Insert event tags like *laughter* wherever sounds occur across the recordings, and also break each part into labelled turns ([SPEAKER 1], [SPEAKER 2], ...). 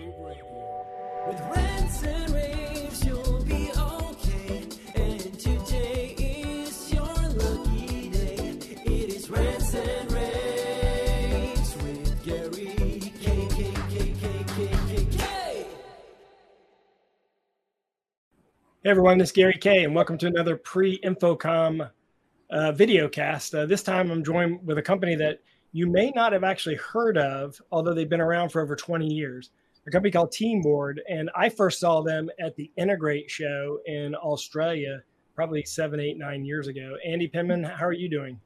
[SPEAKER 1] Hey everyone, this is Gary Kayye, and welcome to another pre-InfoComm uh, video cast. Uh, this time I'm joined with a company that you may not have actually heard of, although they've been around for over 20 years. A company called Teamboard, and I first saw them at the Integrate show in Australia, probably seven, eight, nine years ago. Andy Penman, how are you doing?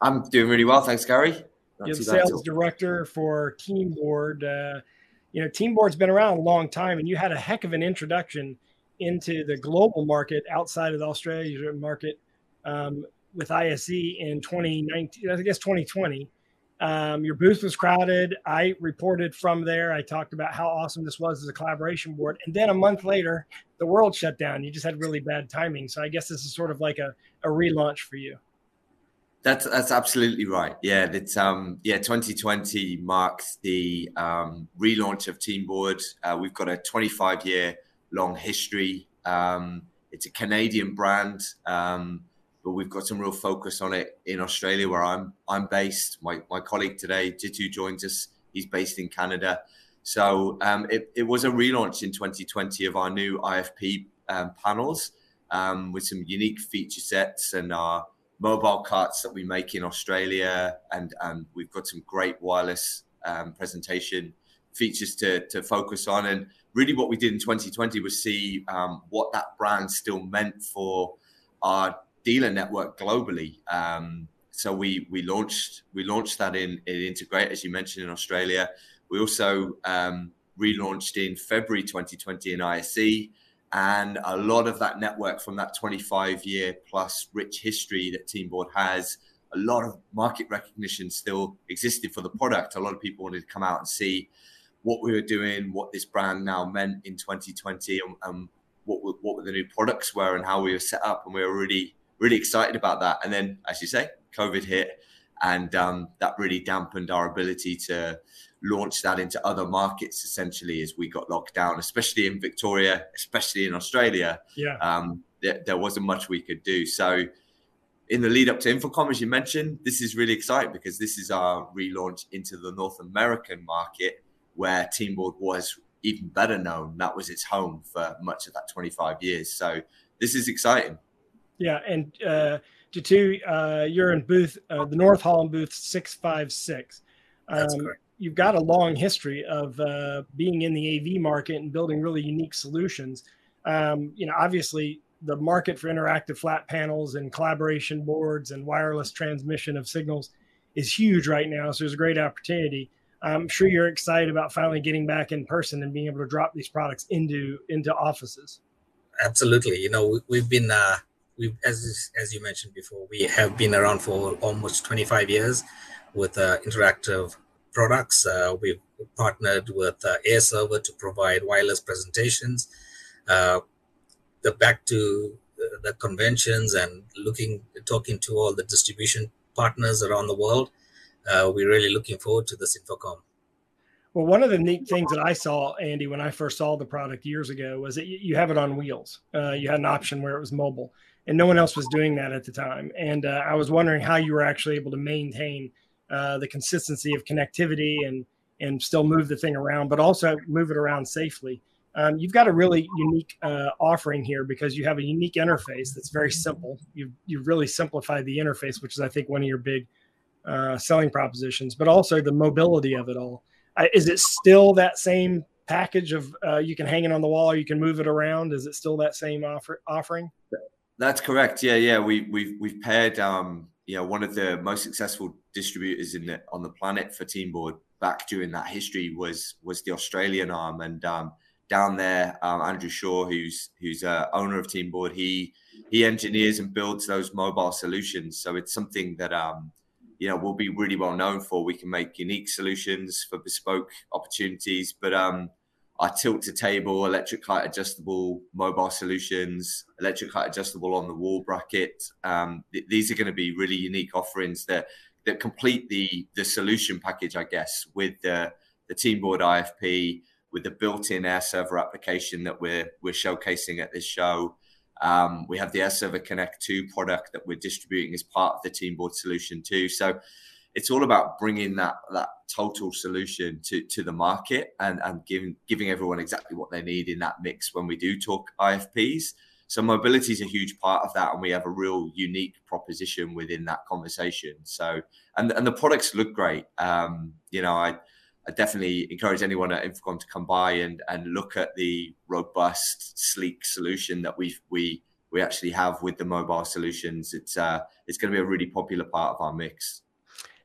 [SPEAKER 2] I'm doing really well, thanks, Gary. Not
[SPEAKER 1] You're the sales director for Teamboard. Uh, you know, Teamboard's been around a long time, and you had a heck of an introduction into the global market outside of the Australian market um, with ISE in 2019, I guess 2020. Um, your booth was crowded. I reported from there. I talked about how awesome this was as a collaboration board. And then a month later, the world shut down. You just had really bad timing. So I guess this is sort of like a, a relaunch for you.
[SPEAKER 2] That's that's absolutely right. Yeah, that um yeah, 2020 marks the um, relaunch of Teamboard. Uh, we've got a 25 year long history. Um, it's a Canadian brand, um, but we've got some real focus on it in Australia, where I'm I'm based. My my colleague today, Jitu, joins us. He's based in Canada. So um, it, it was a relaunch in 2020 of our new IFP um, panels um, with some unique feature sets and our mobile carts that we make in Australia, and and we've got some great wireless um, presentation features to to focus on. And really, what we did in 2020 was see um, what that brand still meant for our dealer network globally. Um, so we we launched we launched that in, in Integrate, as you mentioned, in Australia. We also um, relaunched in February 2020 in ISE and a lot of that network from that 25 year plus rich history that Teamboard has, a lot of market recognition still existed for the product. A lot of people wanted to come out and see what we were doing, what this brand now meant in 2020, and, and what what the new products were, and how we were set up. And we were really really excited about that. And then, as you say, COVID hit, and um, that really dampened our ability to launch that into other markets essentially as we got locked down, especially in Victoria, especially in Australia.
[SPEAKER 1] Yeah.
[SPEAKER 2] Um, there, there wasn't much we could do. So, in the lead up to InfoComm, as you mentioned, this is really exciting because this is our relaunch into the North American market where Teamboard was even better known. That was its home for much of that 25 years. So, this is exciting.
[SPEAKER 1] Yeah, and uh, uh, you're in booth, uh, the North Holland booth 656.
[SPEAKER 3] That's
[SPEAKER 1] Um,
[SPEAKER 3] correct.
[SPEAKER 1] You've got a long history of uh, being in the AV market and building really unique solutions. Um, you know, obviously, the market for interactive flat panels and collaboration boards and wireless transmission of signals is huge right now. So there's a great opportunity. I'm sure you're excited about finally getting back in person and being able to drop these products into into offices.
[SPEAKER 3] Absolutely. You know, we, we've been, uh, we as as you mentioned before, we have been around for almost 25 years with uh, interactive products. Uh, we've partnered with uh, AirServer to provide wireless presentations. Uh, the back to uh, the conventions and looking, talking to all the distribution partners around the world. Uh, we're really looking forward to this InfoComm.
[SPEAKER 1] Well, one of the neat things that I saw, Andy, when I first saw the product years ago, was that you have it on wheels. Uh, you had an option where it was mobile, and no one else was doing that at the time. And uh, I was wondering how you were actually able to maintain uh, the consistency of connectivity and and still move the thing around, but also move it around safely. Um, you've got a really unique uh, offering here because you have a unique interface that's very simple. You've you've really simplified the interface, which is I think one of your big uh, selling propositions, but also the mobility of it all. Is it still that same package of uh, you can hang it on the wall or you can move it around? Is it still that same offer offering?
[SPEAKER 2] That's correct. Yeah, yeah. We we've we've paired um, you know, one of the most successful distributors in the on the planet for Teamboard back during that history was was the Australian arm. And um down there, um, Andrew Shaw, who's who's uh, owner of Teamboard, he he engineers and builds those mobile solutions. So it's something that um, you know we'll be really well known for. We can make unique solutions for bespoke opportunities, but um, our tilt to table, electric height adjustable mobile solutions, electric height adjustable on the wall bracket. Um, th- these are going to be really unique offerings that that complete the the solution package, I guess, with the the Teamboard IFP with the built-in airserver application that we're we're showcasing at this show. Um, we have the AirServer Connect 2 product that we're distributing as part of the Teamboard solution too. So it's all about bringing that that total solution to to the market and and giving giving everyone exactly what they need in that mix when we do talk IFPs. So mobility is a huge part of that, and we have a real unique proposition within that conversation. So and and the products look great. Um, you know, I I definitely encourage anyone at InfoComm to come by and and look at the robust, sleek solution that we we we actually have with the mobile solutions. It's uh it's going to be a really popular part of our mix.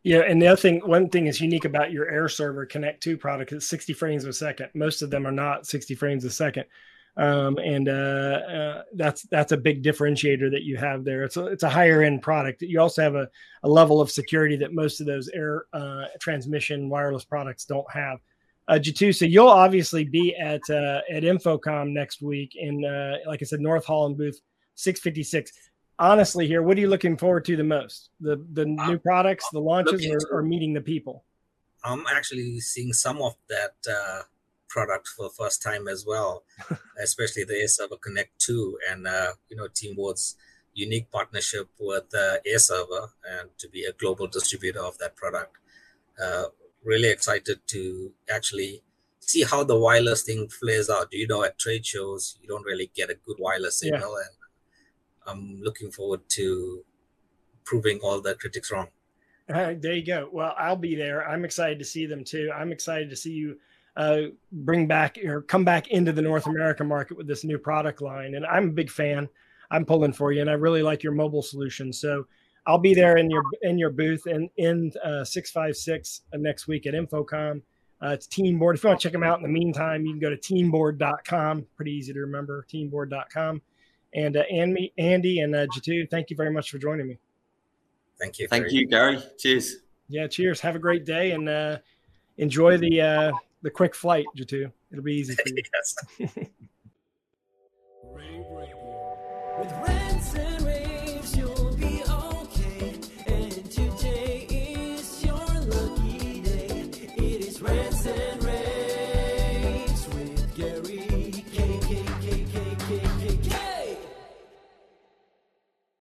[SPEAKER 1] Yeah, and the other thing, one thing is unique about your AirServer Connect 2 product is 60 frames a second. Most of them are not 60 frames a second, um, and uh, uh, that's that's a big differentiator that you have there. It's a it's a higher end product. You also have a, a level of security that most of those air uh, transmission wireless products don't have. Uh, Jitu, so you'll obviously be at uh, at InfoComm next week in, uh, like I said, North Hall and booth 656 honestly here what are you looking forward to the most the the
[SPEAKER 3] Um,
[SPEAKER 1] new products the launches or, or meeting the people
[SPEAKER 3] I'm actually seeing some of that uh, product for the first time as well, *laughs* especially the AirServer Connect 2 and uh, you know Teamboard's unique partnership with uh, AirServer and to be a global distributor of that product. Uh, really excited to actually see how the wireless thing plays out. You know, at trade shows, you don't really get a good wireless
[SPEAKER 1] Yeah.
[SPEAKER 3] signal, and I'm looking forward to proving all the critics wrong.
[SPEAKER 1] All right, there you go well i'll be there i'm excited to see them too i'm excited to see you uh, bring back or come back into the north america market with this new product line. And i'm a big fan. I'm pulling for you and i really like your mobile solution. So i'll be there in your in your booth and in uh, 656 next week at infocomm. Uh, it's teamboard if you want to check them out in the meantime you can go to teamboard.com pretty easy to remember teamboard.com and uh, andy andy and uh, jitu thank you very much for joining me.
[SPEAKER 3] Thank you.
[SPEAKER 2] Thank you, Gary. Cheers.
[SPEAKER 1] yeah cheers. Have a great day and uh enjoy the uh the quick flight jitu it'll be easy for you *laughs*
[SPEAKER 3] yes. *laughs*